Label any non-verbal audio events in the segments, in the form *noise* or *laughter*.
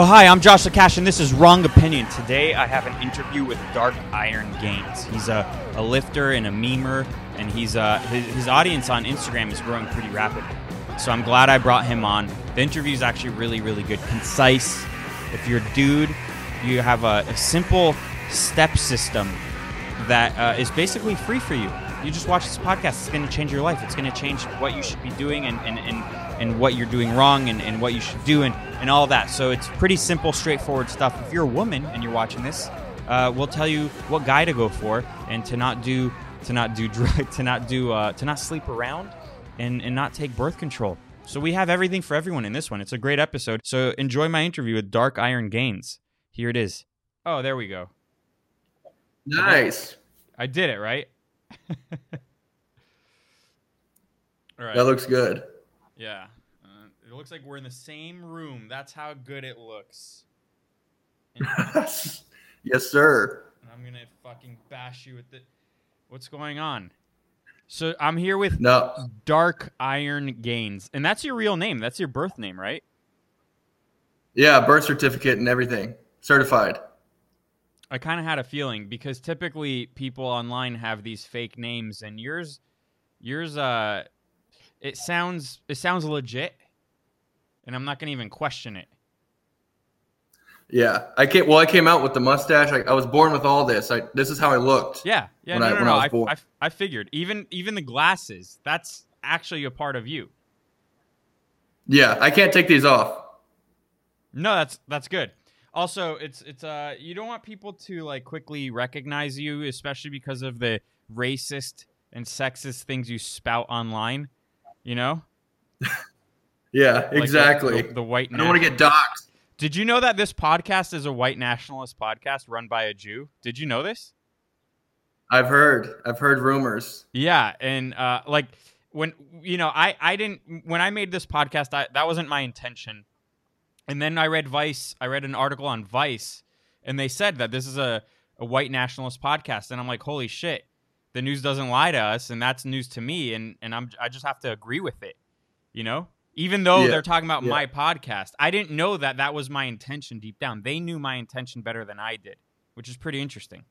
Oh, hi, I'm Josh Lekach, and this is Wrong Opinion. Today I have an interview with Dark Iron Gains. He's a, a lifter and a memer, and he's uh, his, his audience on Instagram is growing pretty rapidly. So I'm glad I brought him on. The interview is actually really, really good, concise. If you're a dude, you have a, a simple step system that uh, is basically free for you. You just watch this podcast, it's going to change your life. It's going to change what you should be doing and, and, and, and what you're doing wrong and, and what you should do and, and all that. So it's pretty simple, straightforward stuff. If you're a woman and you're watching this, uh, we'll tell you what guy to go for and to not do to not do *laughs* drug to not do uh, to not sleep around and, and not take birth control. So we have everything for everyone in this one. It's a great episode. So enjoy my interview with Dark Iron Gains. Here it is. Oh, there we go. Nice. I did it, right? All right. That looks good. Yeah. Uh, it looks like we're in the same room. That's how good it looks. And *laughs* yes, sir. I'm going to fucking bash you with it. What's going on? So I'm here with No, Dark Iron Gains. And that's your real name. That's your birth name, right? yeah, birth certificate and everything, certified. I kind of had a feeling because typically people online have these fake names and yours yours uh it sounds it sounds legit and I'm not going to even question it. Yeah, I came. Well, I came out with the mustache. I, I was born with all this. I this is how I looked. Yeah, yeah, When no, I- no, when no. I was I. I, I figured even even the glasses. That's actually a part of you. Yeah, I can't take these off. No, that's that's good. Also, it's it's uh you don't want people to like quickly recognize you, especially because of the racist and sexist things you spout online. You know, *laughs* Yeah, Like exactly. The, the white. I don't want to get doxxed. Did you know that this podcast is a white nationalist podcast run by a Jew? Did you know this? I've heard. I've heard rumors. Yeah, and uh, like when you know, I I didn't when I made this podcast, I, that wasn't my intention. And then I read Vice. I read an article on Vice, and they said that this is a a white nationalist podcast, and I'm like, holy shit, the news doesn't lie to us, and that's news to me, and and I'm I just have to agree with it, you know. Even though Yeah, they're talking about yeah. my podcast, I didn't know that that was my intention deep down. They knew my intention better than I did, which is pretty interesting.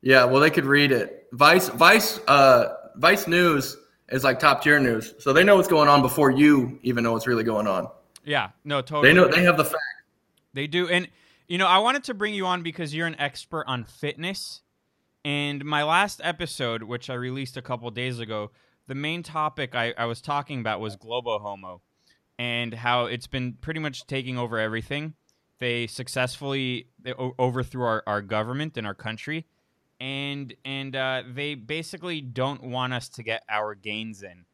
Yeah, well, they could read it. Vice, Vice, uh, Vice News is like top tier news, so they know what's going on before you even know what's really going on. Yeah, no, totally. They know. They have the facts. They do. And, you know, I wanted to bring you on because you're an expert on fitness. And my last episode, which I released a couple days ago, the main topic I, I was talking about was Globo Homo and how it's been pretty much taking over everything. They successfully they o- overthrew our, our government and our country. And and uh, they basically don't want us to get our gains in.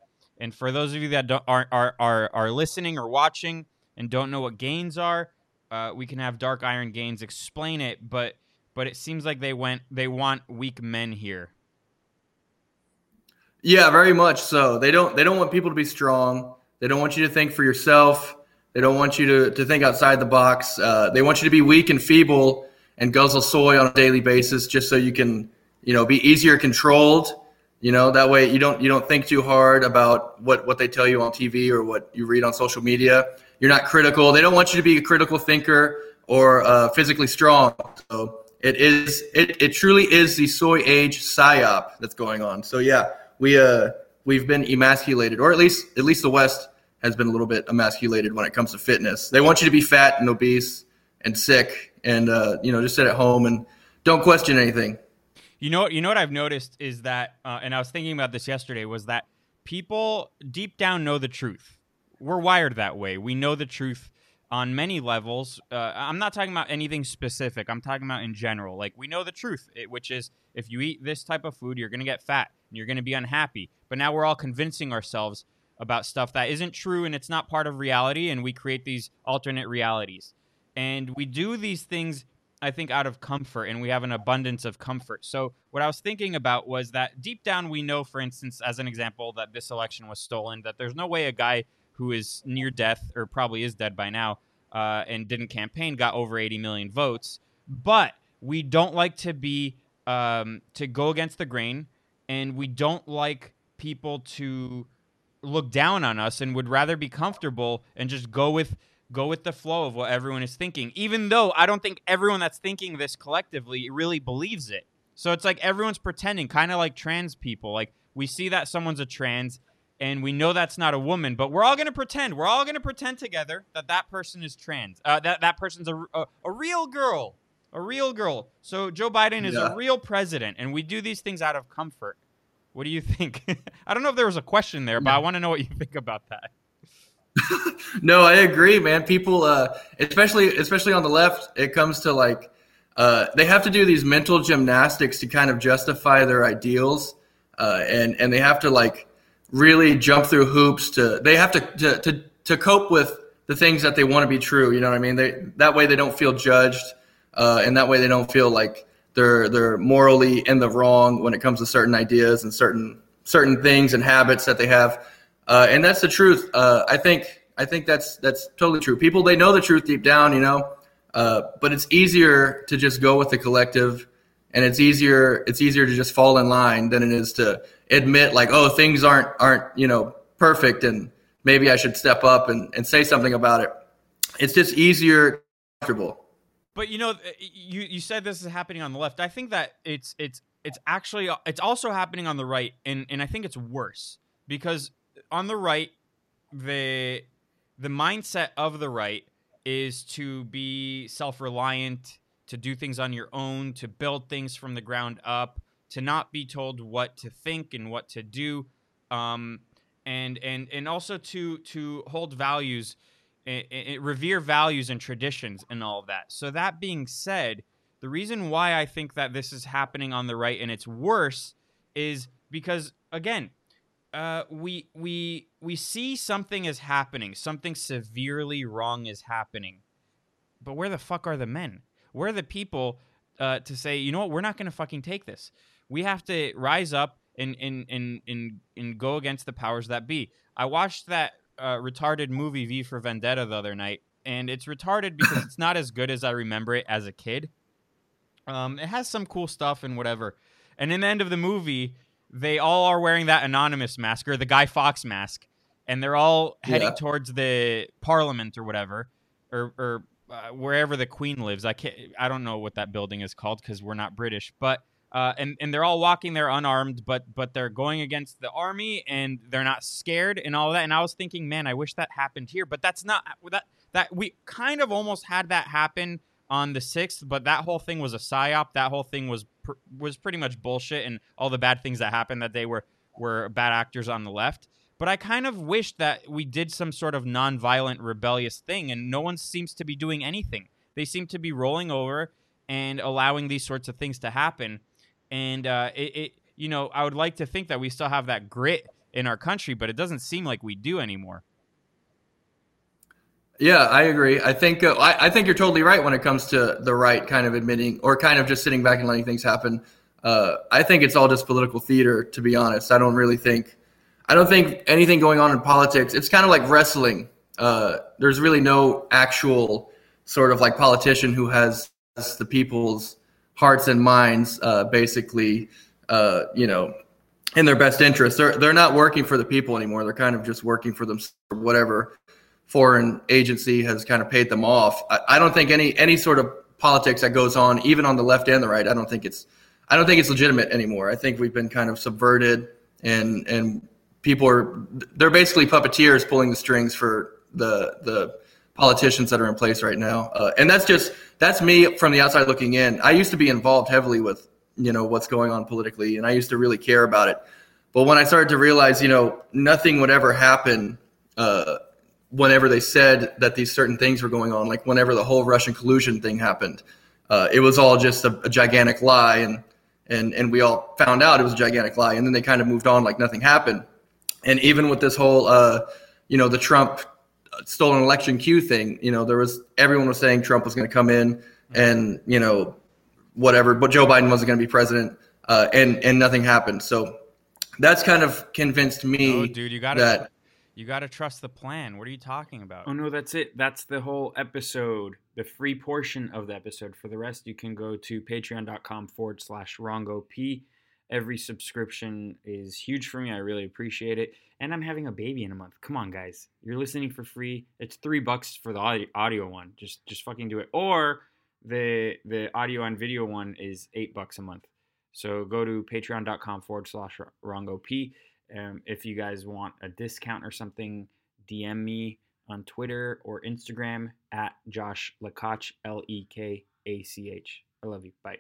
And for those of you that are, are, are, are listening or watching and don't know what gains are, uh, we can have Dark Iron Gains explain it. But but it seems like they went they want weak men here. Yeah, very much so. They don't they don't want people to be strong. They don't want you to think for yourself. They don't want you to, to think outside the box. Uh, they want you to be weak and feeble and guzzle soy on a daily basis just so you can, you know, be easier controlled. You know, that way you don't you don't think too hard about what, what they tell you on TV or what you read on social media. You're not critical. They don't want you to be a critical thinker or uh, physically strong. So it is it, it truly is the soy age psyop that's going on. So yeah, we uh we've been emasculated, or at least at least the West has been a little bit emasculated when it comes to fitness. They want you to be fat and obese and sick, and uh, you know just sit at home and don't question anything. You know, you know what I've noticed is that, uh, and I was thinking about this yesterday, was that people deep down know the truth. We're wired that way. We know the truth on many levels. Uh, I'm not talking about anything specific. I'm talking about in general. Like we know the truth, which is if you eat this type of food, you're going to get fat and you're going to be unhappy. But now we're all convincing ourselves about stuff that isn't true and it's not part of reality, and we create these alternate realities. And we do these things I think out of comfort and we have an abundance of comfort. So what I was thinking about was that deep down we know for instance as an example that this election was stolen that there's no way a guy who is near death or probably is dead by now uh, and didn't campaign got over 80 million votes. But we don't like to be um, to go against the grain and we don't like people to look down on us and would rather be comfortable and just go with go with the flow of what everyone is thinking, even though I don't think everyone that's thinking this collectively really believes it. So it's like everyone's pretending, kind of like trans people. Like we see that someone's a trans and we know that's not a woman, but we're all going to pretend. We're all going to pretend together that that person is trans. Uh, that that person's a, a, a real girl, a real girl. So Joe Biden is Yeah. a real president, and we do these things out of comfort. What do you think? *laughs* I don't know if there was a question there, but I want to know what you think about that. *laughs* No, I agree, man. People, uh, especially especially on the left, it comes to like uh, they have to do these mental gymnastics to kind of justify their ideals, uh, and and they have to like really jump through hoops to they have to to to, to cope with the things that they want to be true. You know what I mean? They that way they don't feel judged, uh, and that way they don't feel like they're they're morally in the wrong when it comes to certain ideas and certain certain things and habits that they have. Uh, and that's the truth. Uh, I think I think that's that's totally true. People they know the truth deep down, you know, uh, but it's easier to just go with the collective, and it's easier it's easier to just fall in line than it is to admit like, oh, things aren't aren't you know perfect, and maybe I should step up and, and say something about it. It's just easier, comfortable. But you know, you you said this is happening on the left. I think that it's it's it's actually it's also happening on the right, and and I think it's worse because on the right, the the mindset of the right is to be self-reliant, to do things on your own, to build things from the ground up, to not be told what to think and what to do, um, and and and also to to hold values it, it, revere values and traditions and all of that. So that being said, the reason why I think that this is happening on the right and it's worse is because again, uh, we we we see something is happening, something severely wrong is happening, but where the fuck are the men? Where are the people uh, to say, you know what, we're not going to fucking take this. We have to rise up and and and and and go against the powers that be. I watched that uh, retarded movie V for Vendetta the other night, and it's retarded because it's not as good as I remember it as a kid. Um, it has some cool stuff and whatever. And in the end of the movie, they all are wearing that anonymous mask or the Guy Fawkes mask, and they're all heading Yeah. towards the Parliament or whatever, or or uh, wherever the Queen lives. I can't. I don't know what that building is called because we're not British, but. Uh, and, and they're all walking there unarmed, but but they're going against the army and they're not scared and all that. And I was thinking, man, I wish that happened here, but that's not that that we kind of almost had that happen on the sixth, but that whole thing was a psyop. That whole thing was pr- was pretty much bullshit, and all the bad things that happened that they were were bad actors on the left. But I kind of wish that we did some sort of nonviolent, rebellious thing, and no one seems to be doing anything. They seem to be rolling over and allowing these sorts of things to happen. And uh, it, it, you know, I would like to think that we still have that grit in our country, but it doesn't seem like we do anymore. Yeah, I agree. I think uh, I, I think you're totally right when it comes to the right kind of admitting or kind of just sitting back and letting things happen. Uh, I think it's all just political theater, to be honest. I don't really think I don't think anything going on in politics. It's kind of like wrestling. Uh, there's really no actual sort of like politician who has the people's hearts and minds, uh, basically, uh, you know, in their best interest. They're they're not working for the people anymore. They're kind of just working for them, whatever foreign agency has kind of paid them off. I, I don't think any any sort of politics that goes on, even on the left and the right, I don't think it's I don't think it's legitimate anymore. I think we've been kind of subverted, and and people are they're basically puppeteers pulling the strings for the the politicians that are in place right now. Uh, and that's just that's me from the outside looking in. I used to be involved heavily with you know what's going on politically, and I used to really care about it. But when I started to realize, you know, nothing would ever happen uh, whenever they said that these certain things were going on, like whenever the whole Russian collusion thing happened, uh, it was all just a, a gigantic lie, and and and we all found out it was a gigantic lie, and then they kind of moved on like nothing happened. And even with this whole, uh, you know, the Trump stolen election Q thing, you know, there was everyone was saying Trump was going to come in and you know whatever, but Joe Biden wasn't going to be president, uh, and and nothing happened. So that's kind of convinced me Oh, dude, you gotta that you gotta trust the plan. What are you talking about? Oh no, that's it. That's the whole episode, the free portion of the episode. For the rest, you can go to patreon.com forward slash Rongo P. Every subscription is huge for me. I really appreciate it. And I'm having a baby in a month. Come on, guys. You're listening for free. It's three bucks for the audio, audio one. Just just fucking do it. Or the the audio and video one is eight bucks a month. So go to patreon.com forward slash Rongo P. Um, if you guys want a discount or something, DM me on Twitter or Instagram at Josh Lekach, L E K A C H. I love you. Bye.